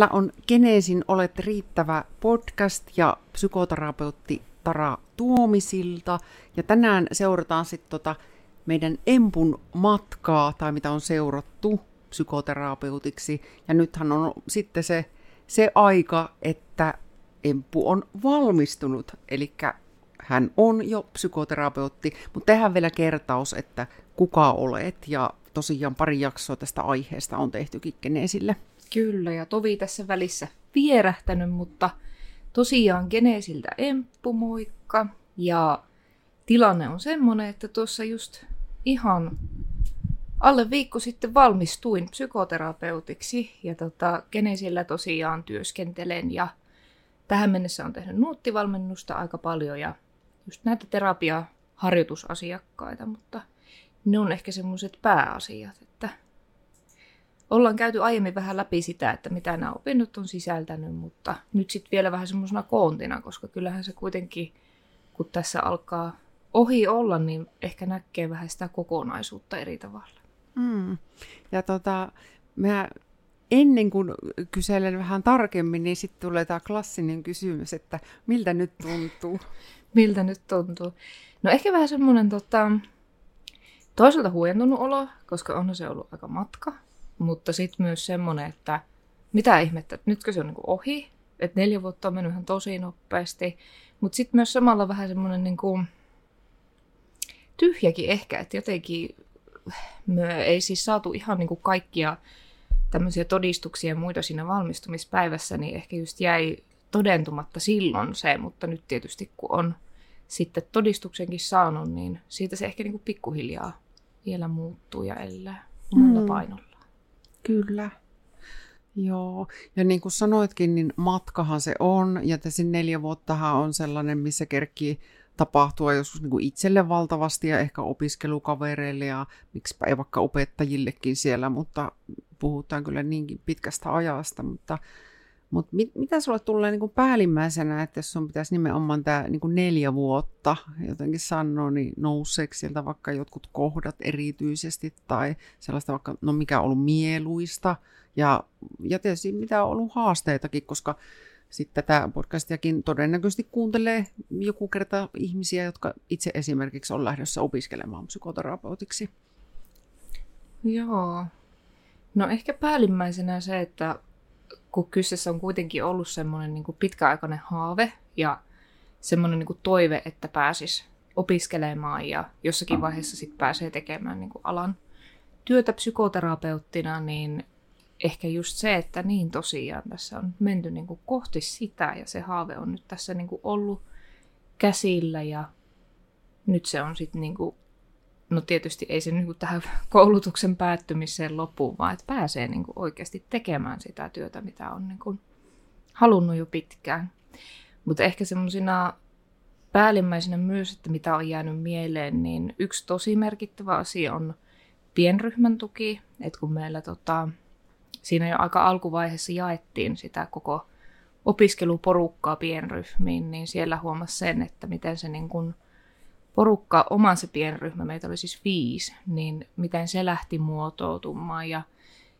Täällä on Geneesin Olet riittävä podcast ja psykoterapeutti Tara Tuomisilta. Ja tänään seurataan sitten tota meidän Empun matkaa, tai mitä on seurattu psykoterapeutiksi. Ja nythän on sitten se, se aika, että Empu on valmistunut, eli hän on jo psykoterapeutti, mutta tehdään vielä kertaus, että kuka olet, ja tosiaan pari jaksoa tästä aiheesta on tehtykin Geneesille. Kyllä, ja Tovi tässä välissä vierähtänyt, mutta tosiaan Geneesiltä Emppu, moikka. Ja tilanne on semmoinen, että tuossa just ihan alle viikko sitten valmistuin psykoterapeutiksi ja tota, Geneesillä tosiaan työskentelen ja tähän mennessä on tehnyt nuuttivalmennusta aika paljon ja just näitä terapiaharjoitusasiakkaita, mutta ne on ehkä semmoiset pääasiat, että ollaan käyty aiemmin vähän läpi sitä, että mitä nämä opinnot on sisältänyt, mutta nyt sitten vielä vähän semmoisena koontina, koska kyllähän se kuitenkin, kun tässä alkaa ohi olla, niin ehkä näkee vähän sitä kokonaisuutta eri tavalla. Mm. Ja tota, mä ennen kuin kyselen vähän tarkemmin, niin sitten tulee tämä klassinen kysymys, että miltä nyt tuntuu? miltä nyt tuntuu? No ehkä vähän semmoinen tota, toisaalta huojentunut olo, koska on se ollut aika matka, mutta sitten myös semmoinen, että mitä ihmettä, että nytkö se on niinku ohi, että neljä vuotta on mennyt ihan tosi nopeasti, mutta sitten myös samalla vähän semmoinen niinku tyhjäkin ehkä, että jotenkin me ei siis saatu ihan niinku kaikkia tämmöisiä todistuksia ja muita siinä valmistumispäivässä, niin ehkä just jäi todentumatta silloin se, mutta nyt tietysti kun on sitten todistuksenkin saanut, niin siitä se ehkä niinku pikkuhiljaa vielä muuttuu ja elää omalla mm. painolla. Kyllä. Joo, ja niin kuin sanoitkin, niin matkahan se on, ja tässä neljä vuottahan on sellainen, missä kerkki tapahtua joskus niin kuin itselle valtavasti ja ehkä opiskelukavereille ja miksipä ei vaikka opettajillekin siellä, mutta puhutaan kyllä niinkin pitkästä ajasta, mutta mutta mit, mitä sulle tulee niin kuin päällimmäisenä, että jos sun pitäisi nimenomaan tämä niin neljä vuotta jotenkin sanoa, niin nouseeko sieltä vaikka jotkut kohdat erityisesti tai sellaista vaikka, no mikä on ollut mieluista ja, ja tietysti mitä on ollut haasteitakin, koska sitten tätä podcastiakin todennäköisesti kuuntelee joku kerta ihmisiä, jotka itse esimerkiksi on lähdössä opiskelemaan psykoterapeutiksi. Joo. No ehkä päällimmäisenä se, että kun kyseessä on kuitenkin ollut semmoinen niin pitkäaikainen haave ja semmoinen niin toive, että pääsis opiskelemaan ja jossakin vaiheessa sitten pääsee tekemään niin alan työtä psykoterapeuttina, niin ehkä just se, että niin tosiaan tässä on menty niin kuin kohti sitä ja se haave on nyt tässä niin kuin ollut käsillä ja nyt se on sitten niin kuin no tietysti ei se niin tähän koulutuksen päättymiseen lopuun, vaan että pääsee niin kuin oikeasti tekemään sitä työtä, mitä on niin kuin halunnut jo pitkään. Mutta ehkä semmoisina päällimmäisenä myös, että mitä on jäänyt mieleen, niin yksi tosi merkittävä asia on pienryhmän tuki. Että kun meillä tota, siinä jo aika alkuvaiheessa jaettiin sitä koko opiskeluporukkaa pienryhmiin, niin siellä huomasi sen, että miten se niin kuin – porukka, oman se pienryhmä, meitä oli siis viisi, niin miten se lähti muotoutumaan ja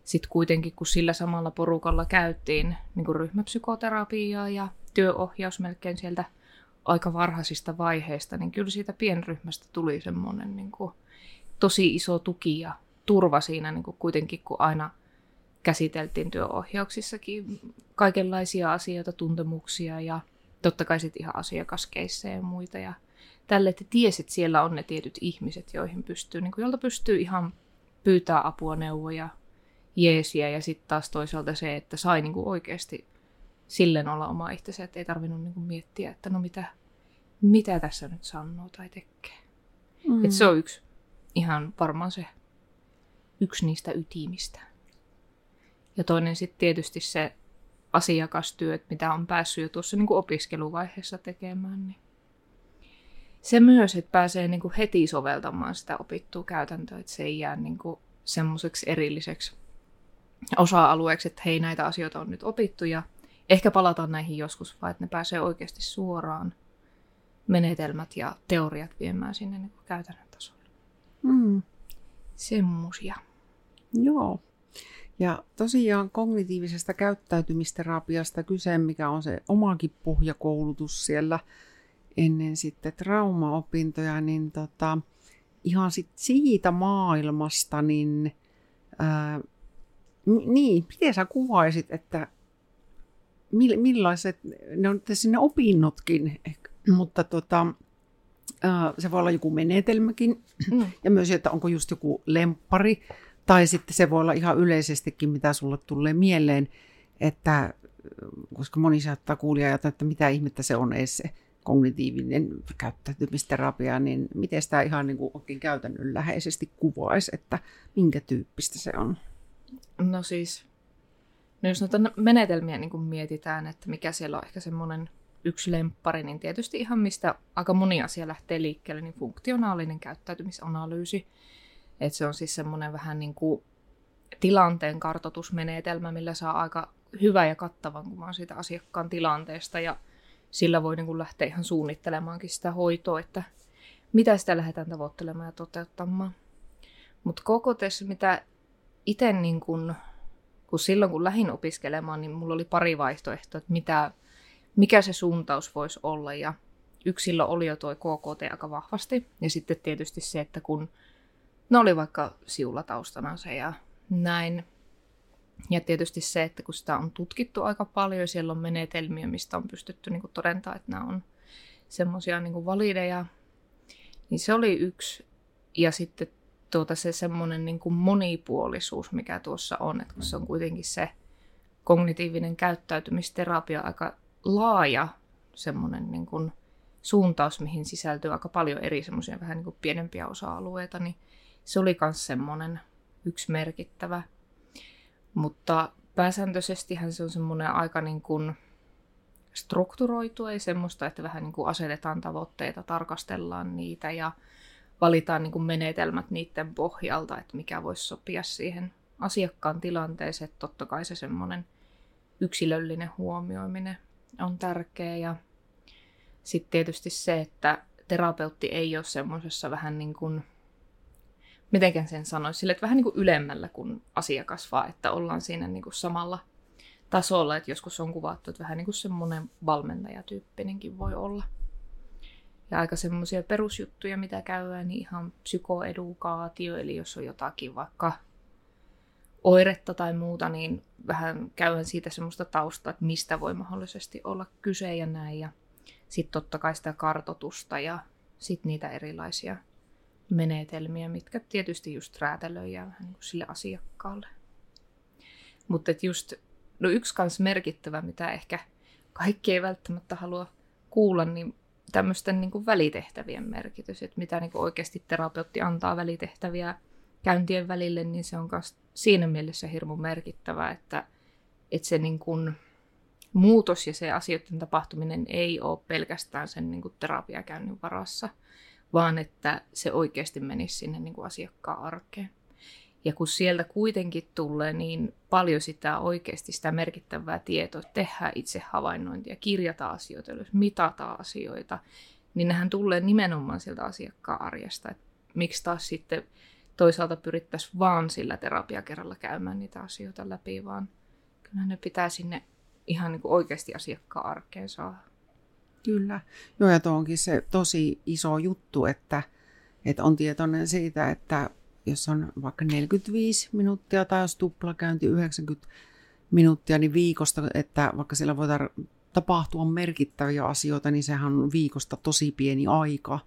sitten kuitenkin, kun sillä samalla porukalla käytiin niin kuin ryhmäpsykoterapiaa ja työohjaus melkein sieltä aika varhaisista vaiheista, niin kyllä siitä pienryhmästä tuli semmoinen niin kuin tosi iso tuki ja turva siinä niin kuin kuitenkin, kun aina käsiteltiin työohjauksissakin kaikenlaisia asioita, tuntemuksia ja totta kai sitten ihan asiakaskeissejä ja muita. Ja tälle, että tiesit, että siellä on ne tietyt ihmiset, joihin pystyy, niin kuin, jolta pystyy ihan pyytää apua, neuvoja, jeesiä ja sitten taas toisaalta se, että sai niin kuin oikeasti silleen olla oma itsensä, että ei tarvinnut niin kuin miettiä, että no mitä, mitä tässä nyt sanoo tai tekee. Mm. Et se on yksi, ihan varmaan se yksi niistä ytimistä. Ja toinen sitten tietysti se asiakastyö, mitä on päässyt jo tuossa niin kuin opiskeluvaiheessa tekemään, niin se myös, että pääsee niin kuin heti soveltamaan sitä opittua käytäntöä, että se ei jää niin kuin semmoiseksi erilliseksi osa-alueeksi, että hei näitä asioita on nyt opittu ja ehkä palataan näihin joskus, vaan että ne pääsee oikeasti suoraan menetelmät ja teoriat viemään sinne niin kuin käytännön tasolle. Mm. Semmosia. Joo. Ja tosiaan kognitiivisesta käyttäytymisterapiasta kyse, mikä on se omakin pohjakoulutus siellä ennen sitten traumaopintoja, niin tota, ihan sit siitä maailmasta, niin ää, niin, miten sä kuvaisit, että millaiset, ne on sinne opinnotkin, mutta tota, se voi olla joku menetelmäkin, mm. ja myös, että onko just joku lemppari, tai sitten se voi olla ihan yleisestikin, mitä sulle tulee mieleen, että koska moni saattaa kuulia ajatella, että mitä ihmettä se on edes se kognitiivinen käyttäytymisterapia, niin miten sitä ihan niin kuin oikein käytännönläheisesti kuvaisi, että minkä tyyppistä se on? No siis, no jos noita menetelmiä niin kuin mietitään, että mikä siellä on ehkä semmoinen yksi lemppari, niin tietysti ihan mistä aika moni asia lähtee liikkeelle, niin funktionaalinen käyttäytymisanalyysi. Että se on siis semmoinen vähän niin kuin tilanteen kartotusmenetelmä, millä saa aika hyvä ja kattavan kuvan siitä asiakkaan tilanteesta ja sillä voi niin kuin lähteä ihan suunnittelemaankin sitä hoitoa, että mitä sitä lähdetään tavoittelemaan ja toteuttamaan. Mutta koko tässä, mitä itse niin kun, kun silloin kun lähdin opiskelemaan, niin mulla oli pari vaihtoehtoa, että mitä, mikä se suuntaus voisi olla. Ja yksilö oli jo tuo KKT aika vahvasti. Ja sitten tietysti se, että kun ne oli vaikka siulataustana se ja näin. Ja tietysti se, että kun sitä on tutkittu aika paljon, siellä on menetelmiä, mistä on pystytty niin todentamaan, että nämä on semmoisia niin valideja, niin se oli yksi. Ja sitten tuota se semmoinen niin kuin monipuolisuus, mikä tuossa on, että kun se on kuitenkin se kognitiivinen käyttäytymisterapia aika laaja semmoinen niin kuin suuntaus, mihin sisältyy aika paljon eri semmoisia vähän niin kuin pienempiä osa-alueita, niin se oli myös semmoinen yksi merkittävä. Mutta pääsääntöisestihän se on semmoinen aika niin kuin strukturoitu, ei semmoista, että vähän niin kuin asetetaan tavoitteita, tarkastellaan niitä ja valitaan niin kuin menetelmät niiden pohjalta, että mikä voisi sopia siihen asiakkaan tilanteeseen. Totta kai se semmoinen yksilöllinen huomioiminen on tärkeä ja sitten tietysti se, että terapeutti ei ole semmoisessa vähän niin kuin, miten sen sanoisi, sille, että vähän niin kuin ylemmällä kuin asiakas, vaan että ollaan siinä niin kuin samalla tasolla, että joskus on kuvattu, että vähän niin kuin semmoinen valmentajatyyppinenkin voi olla ja aika semmoisia perusjuttuja, mitä käydään, niin ihan psykoedukaatio, eli jos on jotakin vaikka oiretta tai muuta, niin vähän käydään siitä semmoista taustaa, että mistä voi mahdollisesti olla kyse ja näin. Ja sitten totta kai sitä kartotusta ja sitten niitä erilaisia menetelmiä, mitkä tietysti just räätälöijää vähän niin kuin sille asiakkaalle. Mutta just, no yksi kans merkittävä, mitä ehkä kaikki ei välttämättä halua kuulla, niin tämmöisten niin kuin välitehtävien merkitys, että mitä niin kuin oikeasti terapeutti antaa välitehtäviä käyntien välille, niin se on myös siinä mielessä hirmu merkittävä, että, että se niin kuin muutos ja se asioiden tapahtuminen ei ole pelkästään sen niin kuin terapiakäynnin varassa, vaan että se oikeasti menisi sinne niin kuin asiakkaan arkeen. Ja kun sieltä kuitenkin tulee niin paljon sitä oikeasti sitä merkittävää tietoa, että tehdään itse havainnointia, kirjata asioita mitata asioita, niin nehän tulee nimenomaan sieltä asiakkaan arjesta. Et miksi taas sitten toisaalta pyrittäisiin vaan sillä terapiakerralla käymään niitä asioita läpi, vaan kyllä ne pitää sinne ihan niin kuin oikeasti asiakkaan arkeen saada. Kyllä. Joo, ja tuo onkin se tosi iso juttu, että, että on tietoinen siitä, että jos on vaikka 45 minuuttia tai jos tuplakäynti 90 minuuttia, niin viikosta, että vaikka siellä voi tar- tapahtua merkittäviä asioita, niin sehän on viikosta tosi pieni aika.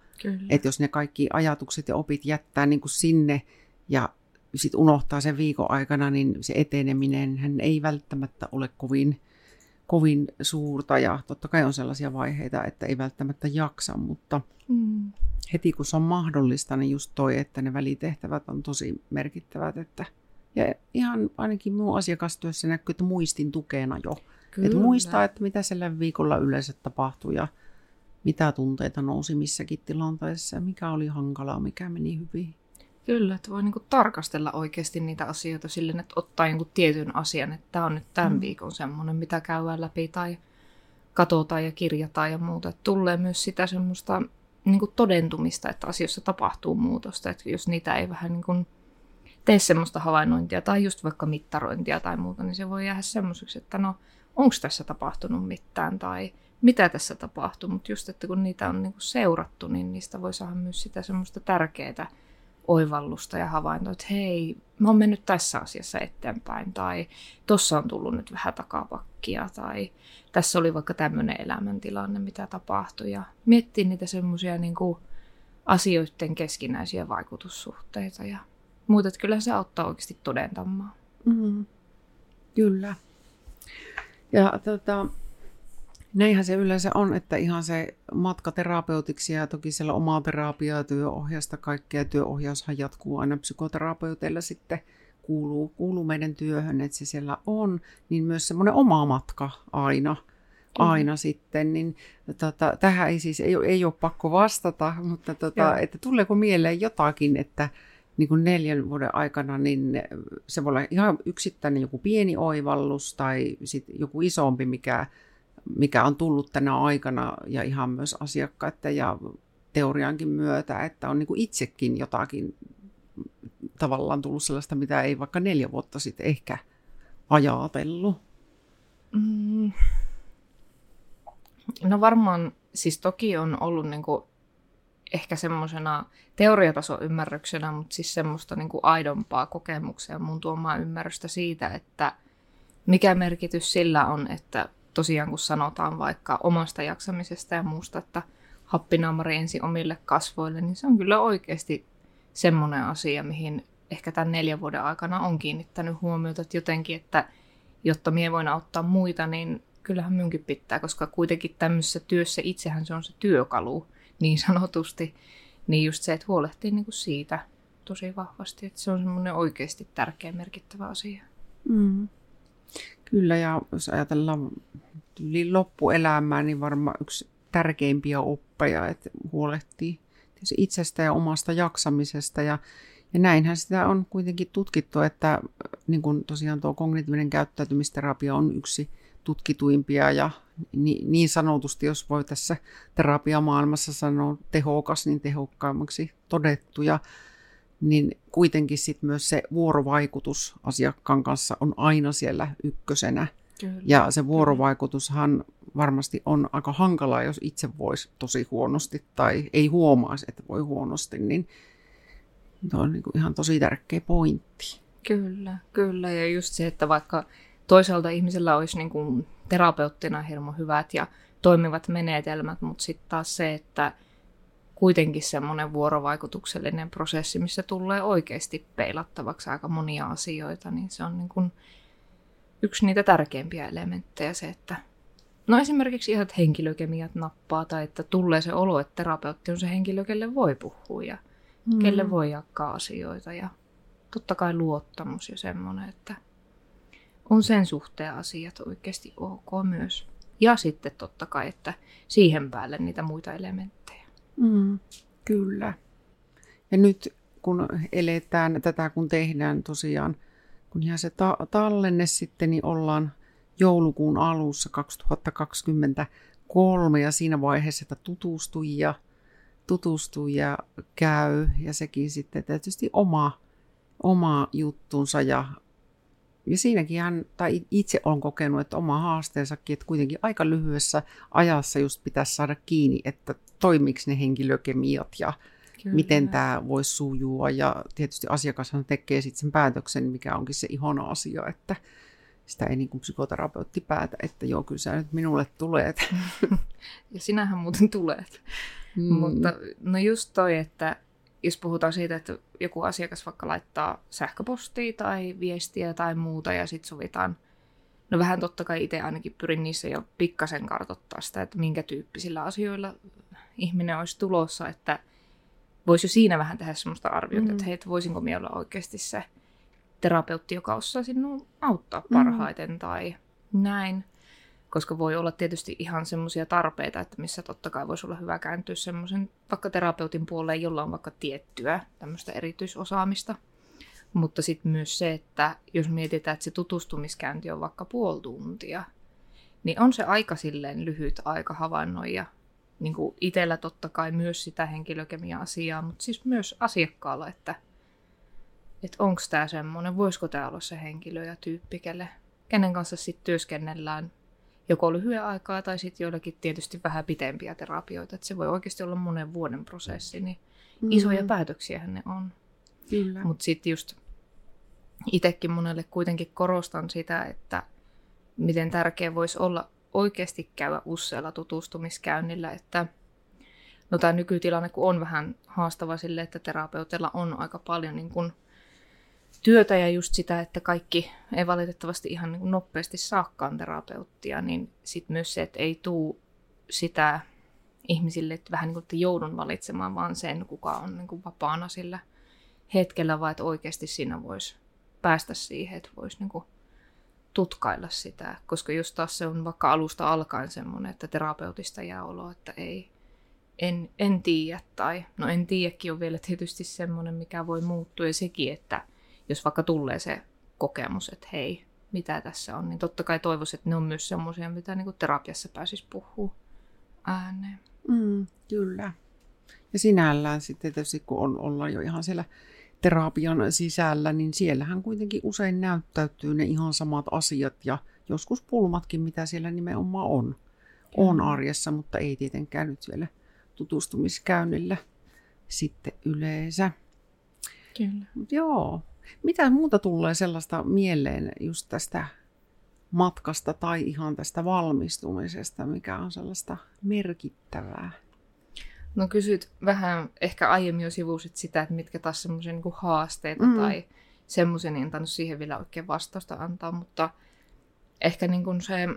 Että jos ne kaikki ajatukset ja opit jättää niin kuin sinne ja sitten unohtaa sen viikon aikana, niin se eteneminen hän ei välttämättä ole kovin, kovin suurta. Ja totta kai on sellaisia vaiheita, että ei välttämättä jaksa, mutta mm heti kun se on mahdollista, niin just toi, että ne välitehtävät on tosi merkittävät. Että, ja ihan ainakin minun asiakastyössä näkyy, että muistin tukena jo. Että muistaa, että mitä sillä viikolla yleensä tapahtui ja mitä tunteita nousi missäkin tilanteessa ja mikä oli hankalaa, mikä meni hyvin. Kyllä, että voi niinku tarkastella oikeasti niitä asioita silleen, että ottaa jonkun tietyn asian, että tämä on nyt tämän mm. viikon semmoinen, mitä käydään läpi tai katsotaan ja kirjataan ja muuta. Että tulee myös sitä semmoista niin kuin todentumista, että asioissa tapahtuu muutosta. Että jos niitä ei vähän niin kuin tee semmoista havainnointia tai just vaikka mittarointia tai muuta, niin se voi jäädä semmoiseksi, että no onko tässä tapahtunut mitään tai mitä tässä tapahtuu, mutta just, että kun niitä on niinku seurattu, niin niistä voi saada myös sitä semmoista tärkeää oivallusta ja havaintoa, että hei, mä oon mennyt tässä asiassa eteenpäin, tai tossa on tullut nyt vähän takapakkia, tai tässä oli vaikka tämmöinen elämäntilanne, mitä tapahtui, ja miettii niitä semmoisia niin asioiden keskinäisiä vaikutussuhteita ja muuta, että kyllä se auttaa oikeasti todentamaan. Mm, kyllä. Ja tota, Näinhän se yleensä on, että ihan se matka terapeutiksi ja toki siellä omaa terapiaa, työohjausta, kaikkea työohjaushan jatkuu aina psykoterapeuteilla sitten kuuluu, kuuluu meidän työhön, että se siellä on, niin myös semmoinen oma matka aina, aina sitten, niin tota, tähän ei siis ei, ei ole pakko vastata, mutta tota, että tuleeko mieleen jotakin, että niin kuin neljän vuoden aikana, niin se voi olla ihan yksittäinen joku pieni oivallus tai sitten joku isompi, mikä mikä on tullut tänä aikana ja ihan myös asiakkaiden ja teoriankin myötä, että on niin kuin itsekin jotakin tavallaan tullut sellaista, mitä ei vaikka neljä vuotta sitten ehkä ajatellut? Mm. No varmaan, siis toki on ollut niin kuin ehkä semmoisena teoriatasoymmärryksenä, mutta siis semmoista niin kuin aidompaa kokemuksia mun tuomaa ymmärrystä siitä, että mikä merkitys sillä on, että tosiaan kun sanotaan vaikka omasta jaksamisesta ja muusta, että happinaamari ensin omille kasvoille, niin se on kyllä oikeasti semmoinen asia, mihin ehkä tämän neljän vuoden aikana on kiinnittänyt huomiota, että jotenkin, että jotta mie voin auttaa muita, niin kyllähän minunkin pitää, koska kuitenkin tämmöisessä työssä itsehän se on se työkalu niin sanotusti, niin just se, että huolehtii niin kuin siitä tosi vahvasti, että se on semmoinen oikeasti tärkeä merkittävä asia. Mm. Kyllä, ja jos ajatellaan loppuelämää, niin varmaan yksi tärkeimpiä oppeja, että huolehtii itsestä ja omasta jaksamisesta. Ja, ja näinhän sitä on kuitenkin tutkittu, että niin kuin tosiaan tuo kognitiivinen käyttäytymisterapia on yksi tutkituimpia ja niin, sanotusti, jos voi tässä terapiamaailmassa sanoa tehokas, niin tehokkaammaksi todettu. Ja niin kuitenkin sit myös se vuorovaikutus asiakkaan kanssa on aina siellä ykkösenä. Kyllä, ja se vuorovaikutushan varmasti on aika hankalaa, jos itse voisi tosi huonosti tai ei huomaisi, että voi huonosti, niin tuo on niin kuin ihan tosi tärkeä pointti. Kyllä, kyllä. Ja just se, että vaikka toisaalta ihmisellä olisi niin kuin terapeuttina hirmu hyvät ja toimivat menetelmät, mutta sitten taas se, että kuitenkin semmoinen vuorovaikutuksellinen prosessi, missä tulee oikeasti peilattavaksi aika monia asioita, niin se on niin kuin yksi niitä tärkeimpiä elementtejä se, että no esimerkiksi ihan, että henkilökemiat nappaa tai että tulee se olo, että terapeutti on se henkilö, kelle voi puhua ja mm. kelle voi jakaa asioita ja totta kai luottamus ja semmoinen, että on sen suhteen asiat oikeasti ok myös. Ja sitten totta kai, että siihen päälle niitä muita elementtejä. Mm, kyllä. Ja nyt kun eletään tätä, kun tehdään tosiaan, kun ihan se ta- tallenne sitten, niin ollaan joulukuun alussa 2023 ja siinä vaiheessa, että tutustuu ja, tutustuu ja käy. Ja sekin sitten tietysti oma, oma juttunsa ja ja siinäkin hän, tai itse on kokenut, että oma haasteensakin, että kuitenkin aika lyhyessä ajassa just pitäisi saada kiinni, että toimiiko ne henkilökemiat ja Kyllä. miten tämä voisi sujua. Ja tietysti asiakashan tekee sitten sen päätöksen, mikä onkin se ihona asia, että sitä ei niin kuin psykoterapeutti päätä, että joo, kyllä sä nyt minulle tulet. ja sinähän muuten tulet. Mm. Mutta no just toi, että jos puhutaan siitä, että joku asiakas vaikka laittaa sähköpostia tai viestiä tai muuta ja sitten sovitaan, no vähän totta kai itse ainakin pyrin niissä jo pikkasen kartoittaa sitä, että minkä tyyppisillä asioilla ihminen olisi tulossa, että voisi jo siinä vähän tehdä semmoista arviota, mm. että hei, että voisinko minä olla oikeasti se terapeutti, joka osaa sinua auttaa mm. parhaiten mm. tai näin koska voi olla tietysti ihan semmoisia tarpeita, että missä totta kai voisi olla hyvä kääntyä semmoisen vaikka terapeutin puoleen, jolla on vaikka tiettyä tämmöistä erityisosaamista. Mutta sitten myös se, että jos mietitään, että se tutustumiskäynti on vaikka puoli tuntia, niin on se aika silleen lyhyt aika havainnoida niin kuin itsellä totta kai myös sitä henkilökemia-asiaa, mutta siis myös asiakkaalla, että, että onko tämä semmoinen, voisiko tämä olla se henkilö ja tyyppi, kelle, kenen kanssa sitten työskennellään joko lyhyen aikaa tai sitten joillakin tietysti vähän pitempiä terapioita. Että se voi oikeasti olla monen vuoden prosessi, niin mm. isoja päätöksiä ne on. Mutta sitten just itsekin monelle kuitenkin korostan sitä, että miten tärkeä voisi olla oikeasti käydä usealla tutustumiskäynnillä, että no tämä nykytilanne kun on vähän haastava sille, että terapeutilla on aika paljon niin kun työtä ja just sitä, että kaikki ei valitettavasti ihan niin nopeasti saakkaan terapeuttia, niin sitten myös se, että ei tuu sitä ihmisille, että vähän niin kuin, että joudun valitsemaan vaan sen, kuka on niin kuin vapaana sillä hetkellä, vaan että oikeasti siinä voisi päästä siihen, että voisi niin kuin tutkailla sitä, koska just taas se on vaikka alusta alkaen semmoinen, että terapeutista jää olo, että ei, en, en tiedä, tai no en tiedäkin on vielä tietysti semmoinen, mikä voi muuttua, ja sekin, että jos vaikka tulee se kokemus, että hei, mitä tässä on, niin totta kai toivoisin, että ne on myös semmoisia, mitä niin kuin terapiassa pääsisi puhua ääneen. Mm, kyllä. Ja sinällään sitten tietysti, kun on, ollaan jo ihan siellä terapian sisällä, niin siellähän kuitenkin usein näyttäytyy ne ihan samat asiat ja joskus pulmatkin, mitä siellä nimenomaan on, on arjessa, mutta ei tietenkään nyt vielä tutustumiskäynnillä sitten yleensä. Kyllä. Mut joo. Mitä muuta tulee sellaista mieleen just tästä matkasta tai ihan tästä valmistumisesta, mikä on sellaista merkittävää? No kysyt vähän, ehkä aiemmin jo sivusit sitä, että mitkä taas semmoisia niin haasteita mm. tai semmoisia, niin en tainnut siihen vielä oikein vastausta antaa, mutta ehkä niin kuin se,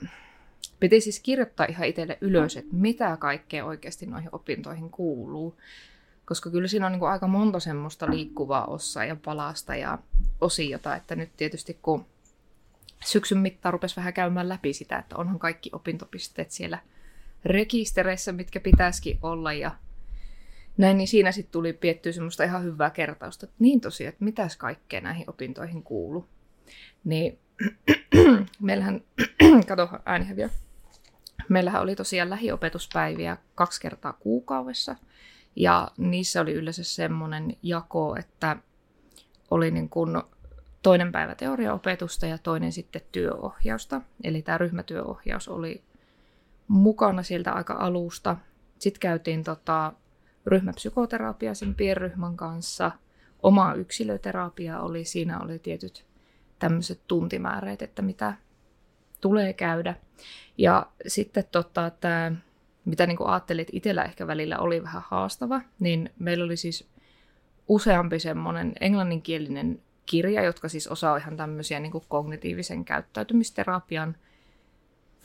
piti siis kirjoittaa ihan itselle ylös, että mitä kaikkea oikeasti noihin opintoihin kuuluu. Koska kyllä siinä on niin kuin aika monta semmoista liikkuvaa osaa ja palasta ja osiota, että nyt tietysti kun syksyn mittaan rupesi vähän käymään läpi sitä, että onhan kaikki opintopisteet siellä rekistereissä, mitkä pitäisikin olla ja näin, niin siinä sitten tuli piettyä semmoista ihan hyvää kertausta, että niin tosiaan, että mitäs kaikkea näihin opintoihin kuuluu. Niin meillähän, kato ääni. Meillähän oli tosiaan lähiopetuspäiviä kaksi kertaa kuukaudessa. Ja niissä oli yleensä semmoinen jako, että oli niin kuin toinen päivä teoriaopetusta ja toinen sitten työohjausta. Eli tämä ryhmätyöohjaus oli mukana sieltä aika alusta. Sitten käytiin tota, ryhmäpsykoterapia sen pienryhmän kanssa. Oma yksilöterapia oli, siinä oli tietyt tämmöiset tuntimäärät, että mitä tulee käydä. Ja sitten tota, tämä, mitä niin ajattelit itsellä ehkä välillä oli vähän haastava, niin meillä oli siis useampi semmoinen englanninkielinen kirja, jotka siis osaa ihan tämmöisiä niin kognitiivisen käyttäytymisterapian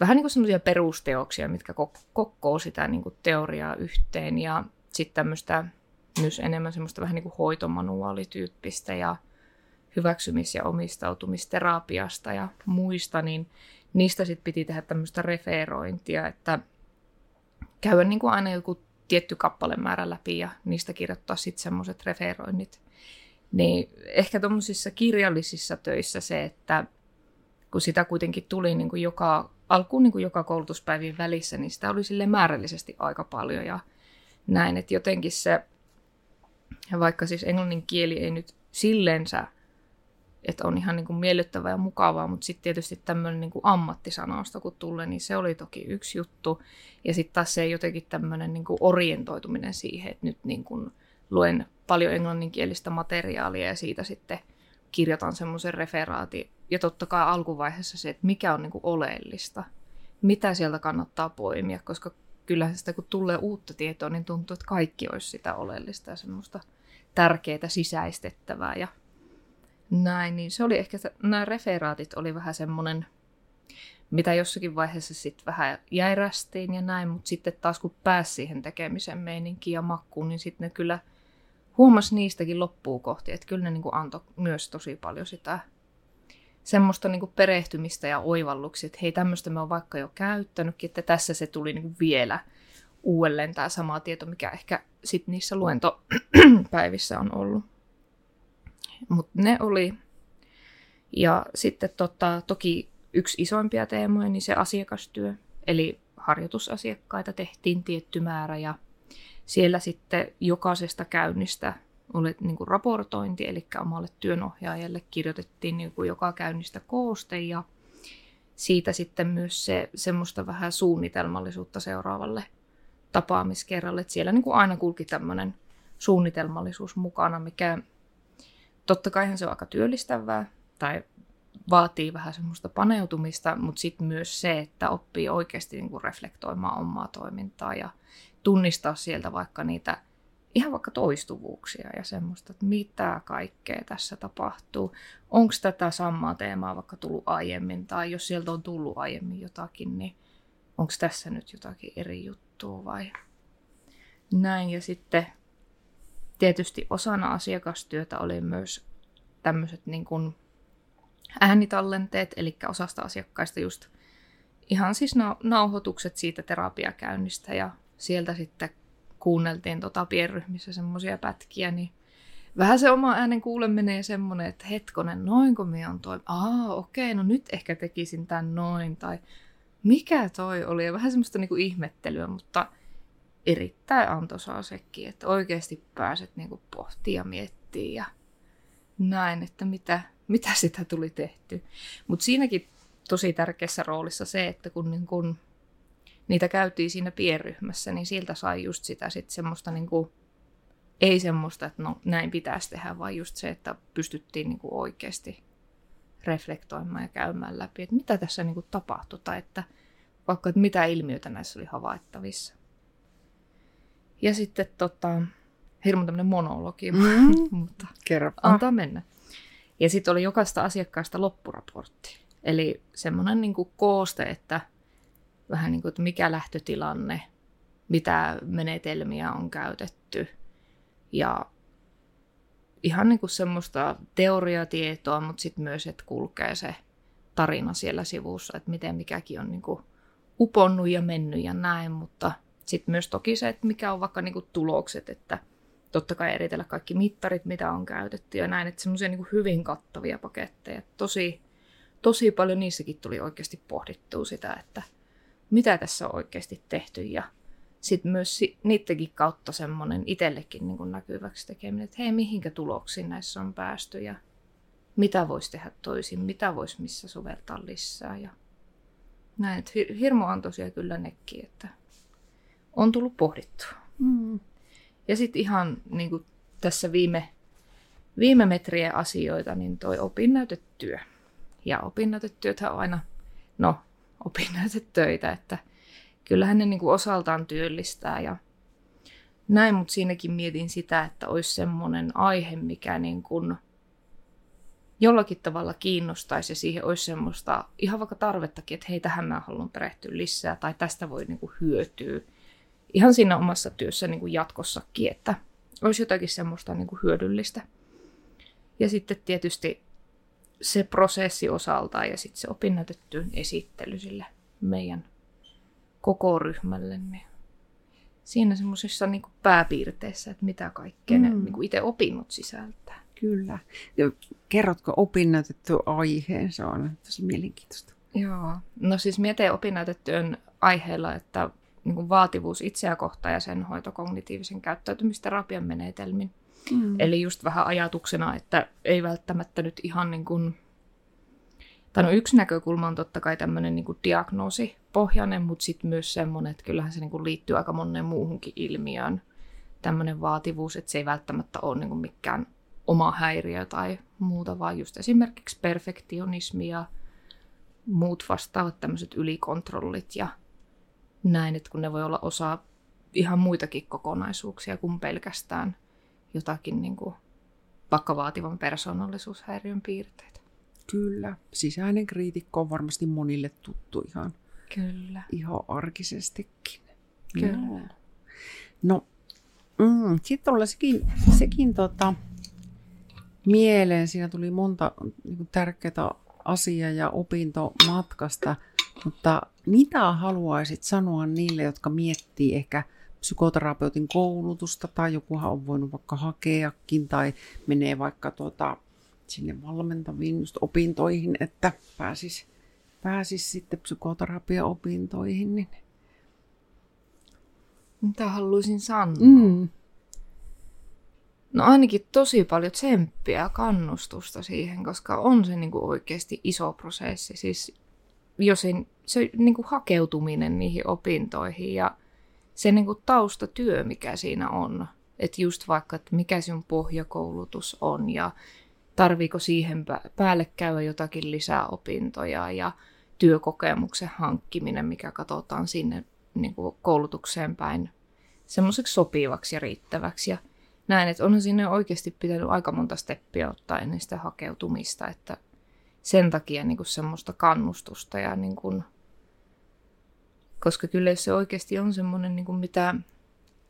vähän niin kuin semmoisia perusteoksia, mitkä kokkoo sitä niin teoriaa yhteen. Ja sitten tämmöistä myös enemmän semmoista vähän niin kuin hoitomanuaalityyppistä ja hyväksymis- ja omistautumisterapiasta ja muista, niin niistä sitten piti tehdä tämmöistä referointia, että käydä niin kuin aina joku tietty kappalemäärä läpi ja niistä kirjoittaa sitten semmoiset referoinnit. Niin ehkä tuommoisissa kirjallisissa töissä se, että kun sitä kuitenkin tuli niin kuin joka, alkuun niin kuin joka koulutuspäivien välissä, niin sitä oli sille määrällisesti aika paljon ja näin, että jotenkin se, vaikka siis englannin kieli ei nyt silleensä, että on ihan niin kuin miellyttävää ja mukavaa, mutta sitten tietysti tämmöinen niin kuin ammattisanausta kun tulee, niin se oli toki yksi juttu. Ja sitten taas se jotenkin tämmöinen niin kuin orientoituminen siihen, että nyt niin kuin luen paljon englanninkielistä materiaalia ja siitä sitten kirjoitan semmoisen referaatin. Ja totta kai alkuvaiheessa se, että mikä on niin kuin oleellista, mitä sieltä kannattaa poimia, koska kyllähän sitä kun tulee uutta tietoa, niin tuntuu, että kaikki olisi sitä oleellista ja semmoista tärkeää sisäistettävää ja näin. Niin se oli ehkä, nämä referaatit oli vähän semmoinen, mitä jossakin vaiheessa sitten vähän jäirästiin ja näin, mutta sitten taas kun pääsi siihen tekemisen meininkiin ja makkuun, niin sitten ne kyllä huomasi niistäkin loppuu kohti, että kyllä ne niin antoi myös tosi paljon sitä semmoista niin kuin perehtymistä ja oivalluksia, että hei tämmöistä me on vaikka jo käyttänytkin, että tässä se tuli niin kuin vielä uudelleen tämä sama tieto, mikä ehkä sitten niissä luentopäivissä on ollut. Mutta ne oli. Ja sitten tota, toki yksi isoimpia teemoja, niin se asiakastyö. Eli harjoitusasiakkaita tehtiin tietty määrä ja siellä sitten jokaisesta käynnistä oli niin kuin raportointi, eli omalle työnohjaajalle kirjoitettiin niin kuin joka käynnistä kooste ja siitä sitten myös se semmoista vähän suunnitelmallisuutta seuraavalle tapaamiskerralle. Että siellä niin kuin aina kulki tämmöinen suunnitelmallisuus mukana, mikä totta kai se on aika työllistävää tai vaatii vähän semmoista paneutumista, mutta sitten myös se, että oppii oikeasti niin kuin reflektoimaan omaa toimintaa ja tunnistaa sieltä vaikka niitä ihan vaikka toistuvuuksia ja semmoista, että mitä kaikkea tässä tapahtuu. Onko tätä samaa teemaa vaikka tullut aiemmin, tai jos sieltä on tullut aiemmin jotakin, niin onko tässä nyt jotakin eri juttua vai näin. Ja sitten tietysti osana asiakastyötä oli myös tämmöiset niin kuin äänitallenteet, eli osasta asiakkaista just ihan siis nauhoitukset siitä terapiakäynnistä ja sieltä sitten kuunneltiin tota pienryhmissä semmoisia pätkiä, niin vähän se oma äänen kuuleminen ja semmoinen, että hetkonen, noinko minä on toi, aa okei, no nyt ehkä tekisin tämän noin, tai mikä toi oli, ja vähän semmoista niinku ihmettelyä, mutta erittäin antoisaa sekin, että oikeasti pääset niinku pohtimaan ja miettimään ja näin, että mitä, mitä sitä tuli tehty. Mutta siinäkin tosi tärkeässä roolissa se, että kun, niin kun niitä käytiin siinä pienryhmässä, niin siltä sai just sitä sit semmoista niin kuin, ei semmoista, että no näin pitäisi tehdä, vaan just se, että pystyttiin niin kuin oikeasti reflektoimaan ja käymään läpi, että mitä tässä niin kuin tapahtui, tai että vaikka että mitä ilmiöitä näissä oli havaittavissa. Ja sitten tota, hirmu tämmöinen monologi, mm. mutta Kerro. antaa mennä. Ja sitten oli jokaista asiakkaasta loppuraportti. Eli semmoinen niin kooste, että vähän niin kuin, että mikä lähtötilanne, mitä menetelmiä on käytetty ja ihan niin kuin semmoista teoriatietoa, mutta sitten myös, että kulkee se tarina siellä sivussa, että miten mikäkin on niin kuin uponnut ja mennyt ja näin, mutta sitten myös toki se, että mikä on vaikka niin kuin tulokset, että totta kai eritellä kaikki mittarit, mitä on käytetty ja näin, että semmoisia niin hyvin kattavia paketteja. Tosi, tosi paljon niissäkin tuli oikeasti pohdittua sitä, että mitä tässä on oikeasti tehty ja sitten myös niidenkin kautta semmoinen itsellekin niin näkyväksi tekeminen, että hei, mihinkä tuloksiin näissä on päästy ja mitä voisi tehdä toisin, mitä voisi missä soveltaa lisää ja näin, että hirmo antoisia kyllä nekin, että on tullut pohdittua. Mm. Ja sitten ihan niin kuin tässä viime, viime metrien asioita, niin toi opinnäytetyö. Ja opinnäytetyötä on aina, no opinnäytetöitä, että kyllähän ne niin kuin osaltaan työllistää ja näin, mutta siinäkin mietin sitä, että olisi semmoinen aihe, mikä niin kuin jollakin tavalla kiinnostaisi ja siihen olisi semmoista ihan vaikka tarvettakin, että hei, tähän mä haluan perehtyä lisää tai tästä voi niin kuin hyötyä ihan siinä omassa työssä niin kuin jatkossakin, että olisi jotakin semmoista niin kuin hyödyllistä. Ja sitten tietysti se prosessi osaltaan ja sitten se opinnäytettyyn esittely sille meidän koko ryhmälle, niin siinä semmoisissa niin pääpiirteissä, että mitä kaikkea mm. ne niin itse opinnot sisältää. Kyllä. Ja kerrotko opinnäytetty aiheen? Se on tosi mielenkiintoista. Joo. No siis mietin opinnäytettyön aiheella, että niin kuin vaativuus itseä kohtaan ja sen hoito kognitiivisen käyttäytymisterapian menetelmin. Mm. Eli just vähän ajatuksena, että ei välttämättä nyt ihan niin kuin, tai no yksi näkökulma on totta kai tämmöinen niin diagnoosipohjainen, mutta sitten myös semmoinen, että kyllähän se niin kuin liittyy aika moneen muuhunkin ilmiöön. Tämmöinen vaativuus, että se ei välttämättä ole niin kuin mikään oma häiriö tai muuta, vaan just esimerkiksi perfektionismi ja muut vastaavat tämmöiset ylikontrollit ja näin, että kun ne voi olla osa ihan muitakin kokonaisuuksia kuin pelkästään jotakin niin kuin vaikka vaativan persoonallisuushäiriön piirteitä. Kyllä. Sisäinen kriitikko on varmasti monille tuttu ihan, Kyllä. ihan arkisestikin. Kyllä. No, no mm, sitten tulee sekin, sekin tota, mieleen. Siinä tuli monta niin tärkeää asiaa ja opintomatkasta. Mutta mitä haluaisit sanoa niille, jotka miettii ehkä psykoterapeutin koulutusta tai jokuhan on voinut vaikka hakeakin tai menee vaikka tuota, sinne valmentaviin just opintoihin, että pääsis, pääsis sitten psykoterapiaopintoihin. Niin... Mitä haluaisin sanoa? Mm. No ainakin tosi paljon tsemppiä ja kannustusta siihen, koska on se niin kuin oikeasti iso prosessi. Siis jos ei, se niin kuin hakeutuminen niihin opintoihin ja se niin kuin taustatyö, mikä siinä on. Että just vaikka, että mikä sun pohjakoulutus on ja tarviiko siihen päälle käydä jotakin lisää opintoja ja työkokemuksen hankkiminen, mikä katsotaan sinne niin kuin koulutukseen päin semmoiseksi sopivaksi ja riittäväksi. Ja näin, että onhan sinne oikeasti pitänyt aika monta steppiä ottaa ennen sitä hakeutumista, että sen takia niin kuin semmoista kannustusta ja niin kuin, koska kyllä jos se oikeasti on semmoinen, niin kuin mitä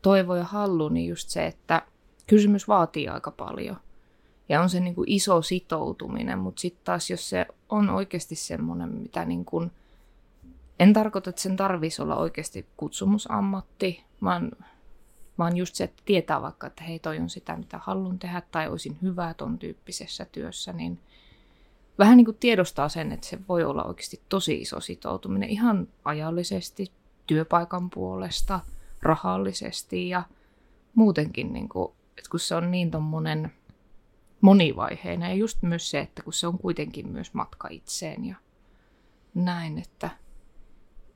toivo ja hallu, niin just se, että kysymys vaatii aika paljon. Ja on se niin kuin iso sitoutuminen, mutta sitten taas jos se on oikeasti semmoinen, mitä niin kuin, en tarkoita, että sen tarvitsisi olla oikeasti kutsumusammatti, vaan, vaan just se, että tietää vaikka, että hei toi on sitä, mitä haluan tehdä tai olisin hyvä ton tyyppisessä työssä, niin vähän niin kuin tiedostaa sen, että se voi olla oikeasti tosi iso sitoutuminen ihan ajallisesti, työpaikan puolesta, rahallisesti ja muutenkin, niin kuin, että kun se on niin tommonen monivaiheinen ja just myös se, että kun se on kuitenkin myös matka itseen ja näin, että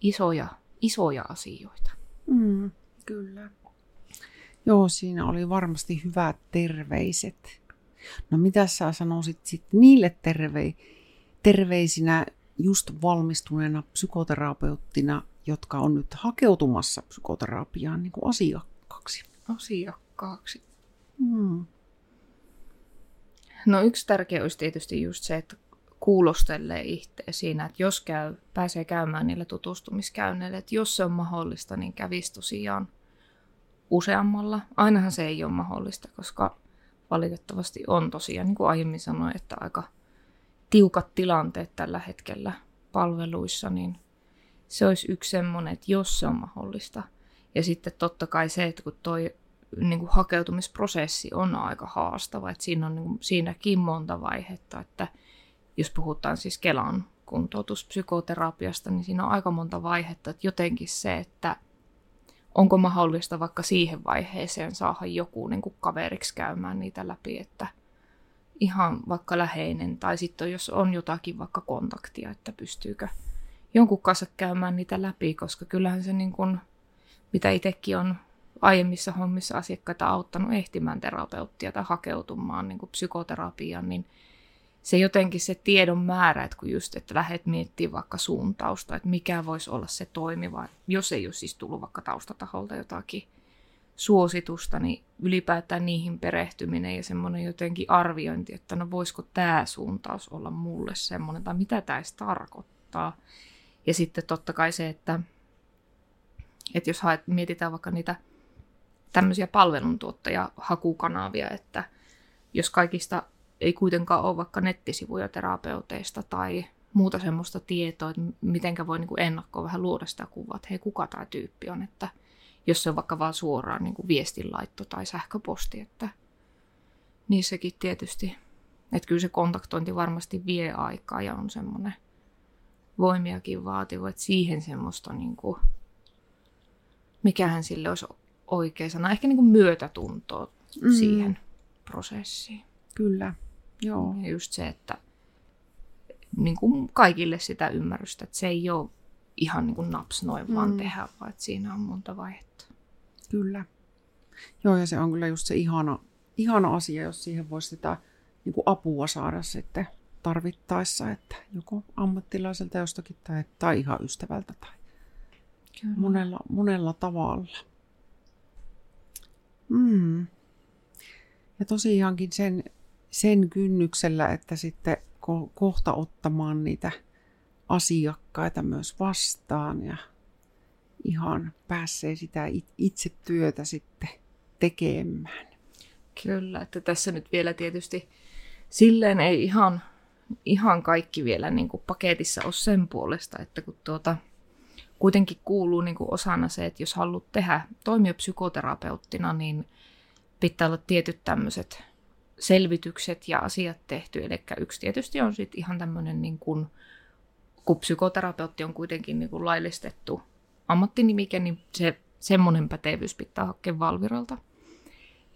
isoja, isoja asioita. Mm, kyllä. Joo, siinä oli varmasti hyvät terveiset. No mitä sä sanoisit sitten niille terve, terveisinä just valmistuneena psykoterapeuttina, jotka on nyt hakeutumassa psykoterapiaan niin kuin asiakkaaksi? Asiakkaaksi. Hmm. No yksi tärkeä olisi tietysti just se, että kuulostelee itse siinä, että jos käy, pääsee käymään niille tutustumiskäynneille, että jos se on mahdollista, niin kävisi tosiaan useammalla. Ainahan se ei ole mahdollista, koska valitettavasti on tosiaan, niin kuin aiemmin sanoin, että aika tiukat tilanteet tällä hetkellä palveluissa, niin se olisi yksi semmoinen, että jos se on mahdollista. Ja sitten totta kai se, että kun toi niin kuin hakeutumisprosessi on aika haastava, että siinä on niin kuin, siinäkin monta vaihetta, että jos puhutaan siis Kelan kuntoutuspsykoterapiasta, niin siinä on aika monta vaihetta, että jotenkin se, että onko mahdollista vaikka siihen vaiheeseen saada joku niin kuin kaveriksi käymään niitä läpi, että ihan vaikka läheinen, tai sitten jos on jotakin vaikka kontaktia, että pystyykö jonkun kanssa käymään niitä läpi, koska kyllähän se niin kuin, mitä itsekin on aiemmissa hommissa asiakkaita auttanut ehtimään terapeuttia tai hakeutumaan niin kuin psykoterapiaan, niin se jotenkin se tiedon määrä, että kun just, että lähdet miettimään vaikka suuntausta, että mikä voisi olla se toimiva, jos ei ole siis tullut vaikka taustataholta jotakin suositusta, niin ylipäätään niihin perehtyminen ja semmoinen jotenkin arviointi, että no voisiko tämä suuntaus olla mulle semmoinen, tai mitä tämä edes tarkoittaa. Ja sitten totta kai se, että, että jos haet, mietitään vaikka niitä tämmöisiä palveluntuottaja-hakukanavia, että jos kaikista ei kuitenkaan ole vaikka nettisivuja terapeuteista tai muuta semmoista tietoa, että mitenkä voi niin kuin ennakkoon vähän luoda sitä kuvaa, että hei, kuka tämä tyyppi on, että jos se on vaikka vaan suoraan niin kuin viestinlaitto tai sähköposti, että niissäkin tietysti, että kyllä se kontaktointi varmasti vie aikaa ja on semmoinen voimiakin vaativa, että siihen semmoista, niin kuin, mikähän sille olisi oikea sana, ehkä niin kuin myötätuntoa mm. siihen prosessiin. Kyllä. Joo. Ja just se, että niin kuin kaikille sitä ymmärrystä, että se ei ole ihan niin kuin naps noin mm. vaan tehdä, vaan että siinä on monta vaihetta. Kyllä. Joo, ja se on kyllä just se ihana, ihana asia, jos siihen voisi sitä niin kuin apua saada sitten tarvittaessa, että joko ammattilaiselta jostakin tai, tai ihan ystävältä tai kyllä. Monella, monella tavalla. Mm. Ja tosiaankin sen, sen kynnyksellä, että sitten ko- kohta ottamaan niitä asiakkaita myös vastaan ja ihan pääsee sitä itse työtä sitten tekemään. Kyllä, että tässä nyt vielä tietysti silleen ei ihan, ihan kaikki vielä niin kuin paketissa ole sen puolesta, että kun tuota, kuitenkin kuuluu niin kuin osana se, että jos haluat tehdä, toimia psykoterapeuttina, niin pitää olla tietyt tämmöiset selvitykset ja asiat tehty. Eli yksi tietysti on sitten ihan tämmöinen, niin kuin, kun psykoterapeutti on kuitenkin niin kuin laillistettu ammattinimike, niin se semmoinen pätevyys pitää hakea Valviralta.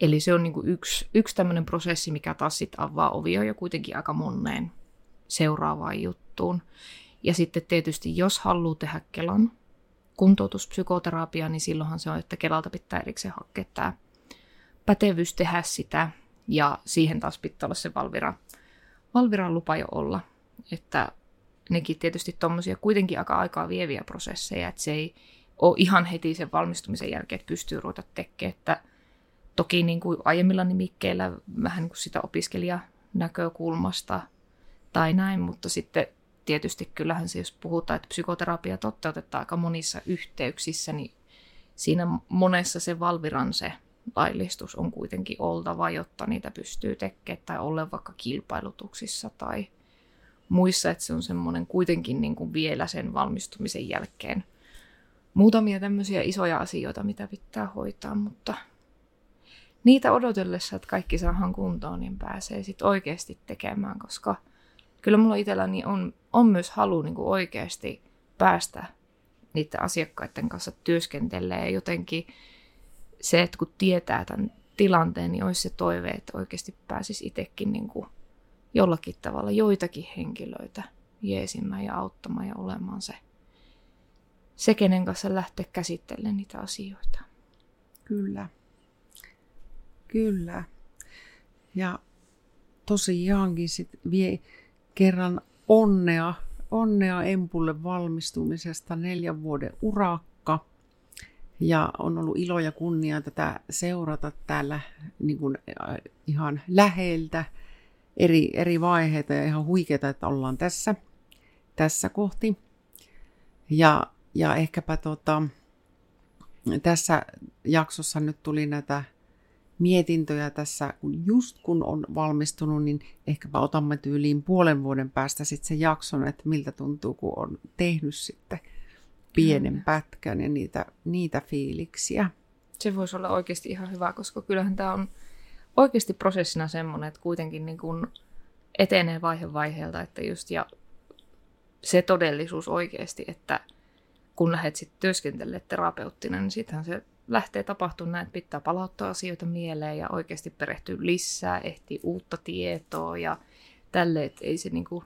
Eli se on niin yksi, yksi tämmöinen prosessi, mikä taas sitten avaa ovia jo kuitenkin aika moneen seuraavaan juttuun. Ja sitten tietysti, jos haluaa tehdä Kelan kuntoutuspsykoterapia, niin silloinhan se on, että Kelalta pitää erikseen hakea tämä pätevyys tehdä sitä. Ja siihen taas pitää olla se Valvira, Valviran lupa jo olla. Että nekin tietysti tuommoisia kuitenkin aika aikaa vieviä prosesseja, että se ei ole ihan heti sen valmistumisen jälkeen, että pystyy ruveta tekemään. Että toki niin kuin aiemmilla nimikkeillä vähän niin kuin sitä opiskelijanäkökulmasta tai näin, mutta sitten tietysti kyllähän se, jos puhutaan, että psykoterapia toteutetaan aika monissa yhteyksissä, niin siinä monessa se Valviran se laillistus on kuitenkin oltava, jotta niitä pystyy tekemään tai olla vaikka kilpailutuksissa tai muissa, että se on semmoinen kuitenkin niin kuin vielä sen valmistumisen jälkeen. Muutamia tämmöisiä isoja asioita, mitä pitää hoitaa, mutta niitä odotellessa, että kaikki saadaan kuntoon, niin pääsee sitten oikeasti tekemään, koska kyllä mulla itselläni on, on myös halu niin kuin oikeasti päästä niiden asiakkaiden kanssa työskentelee ja jotenkin se, että kun tietää tämän tilanteen, niin olisi se toive, että oikeasti pääsisi itsekin niin kuin jollakin tavalla joitakin henkilöitä jeesimään ja auttamaan ja olemaan se, se kenen kanssa lähteä käsittelemään niitä asioita. Kyllä. Kyllä. Ja tosiaankin sit vie kerran onnea, onnea Empulle valmistumisesta neljän vuoden urakka. Ja on ollut ilo ja kunnia tätä seurata täällä niin kuin, äh, ihan läheltä eri, eri vaiheita ja ihan huikeeta, että ollaan tässä, tässä kohti. Ja, ja ehkäpä tota, tässä jaksossa nyt tuli näitä mietintöjä tässä, kun just kun on valmistunut, niin ehkäpä otamme tyyliin puolen vuoden päästä sitten sen jakson, että miltä tuntuu, kun on tehnyt sitten pienen pätkän ja niitä, niitä fiiliksiä. Se voisi olla oikeasti ihan hyvä, koska kyllähän tämä on oikeasti prosessina semmoinen, että kuitenkin niin kuin etenee vaihe vaiheelta, että just ja se todellisuus oikeasti, että kun lähdet sitten työskentelemään terapeuttina, niin sittenhän se lähtee tapahtumaan näin, että pitää palauttaa asioita mieleen ja oikeasti perehtyä lisää, ehtii uutta tietoa ja tälle, että ei se niinku,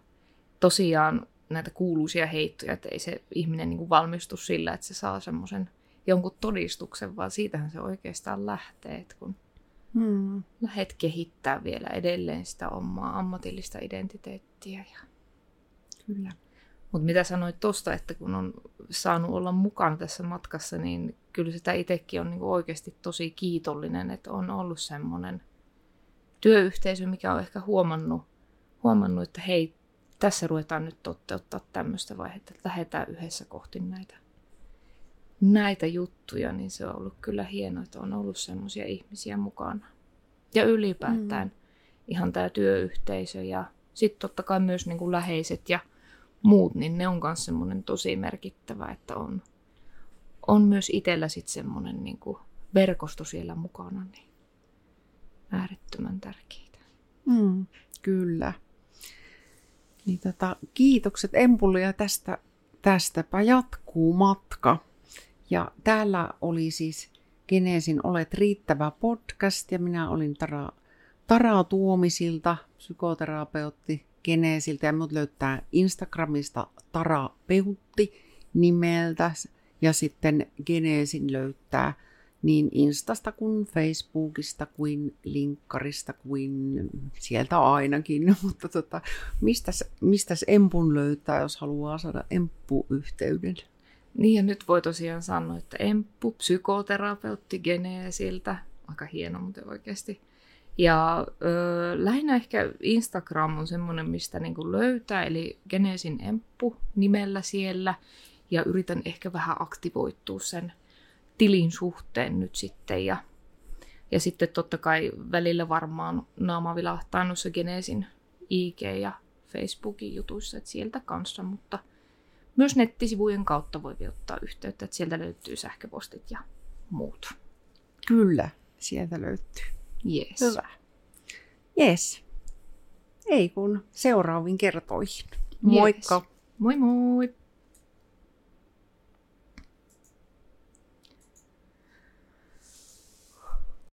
tosiaan näitä kuuluisia heittoja, että ei se ihminen niinku valmistu sillä, että se saa semmoisen jonkun todistuksen, vaan siitähän se oikeastaan lähtee, että kun hmm. lähdet kehittää vielä edelleen sitä omaa ammatillista identiteettiä. Ja... Kyllä. Mutta mitä sanoit tuosta, että kun on saanut olla mukana tässä matkassa, niin kyllä sitä itsekin on niinku oikeasti tosi kiitollinen, että on ollut semmoinen työyhteisö, mikä on ehkä huomannut, huomannut, että hei, tässä ruvetaan nyt toteuttaa tämmöistä vaihetta, että lähdetään yhdessä kohti näitä, näitä juttuja, niin se on ollut kyllä hienoa, että on ollut semmoisia ihmisiä mukana. Ja ylipäätään mm. ihan tämä työyhteisö ja sitten totta kai myös niin kuin läheiset ja muut, niin ne on myös semmoinen tosi merkittävä, että on, on myös itsellä sitten semmoinen niin kuin verkosto siellä mukana, niin äärettömän tärkeitä. Mm, kyllä. Niin tota, kiitokset Empulle tästä, tästäpä jatkuu matka. Ja täällä oli siis Geneesin Olet riittävä podcast ja minä olin Tara, Tara Tuomisilta, psykoterapeutti Geneesiltä ja mut löytää Instagramista Tarapeutti nimeltä ja sitten Geneesin löytää niin Instasta kuin Facebookista kuin linkkarista kuin sieltä ainakin, mutta tota, mistäs, mistäs Empun löytää, jos haluaa saada Emppu-yhteyden? Niin ja nyt voi tosiaan sanoa, että Emppu, psykoterapeutti Geneesiltä, aika hieno muuten oikeasti. Ja ö, lähinnä ehkä Instagram on semmoinen, mistä niinku löytää, eli Genesin Emppu nimellä siellä. Ja yritän ehkä vähän aktivoittua sen tilin suhteen nyt sitten. Ja, ja sitten totta kai välillä varmaan naama vilahtaa noissa Genesin IG- ja Facebookin jutuissa, että sieltä kanssa, mutta myös nettisivujen kautta voi ottaa yhteyttä, että sieltä löytyy sähköpostit ja muut. Kyllä, sieltä löytyy. Yes. Hyvä. Yes. Ei kun seuraaviin kertoihin. Moikka. Yes. Moi moi!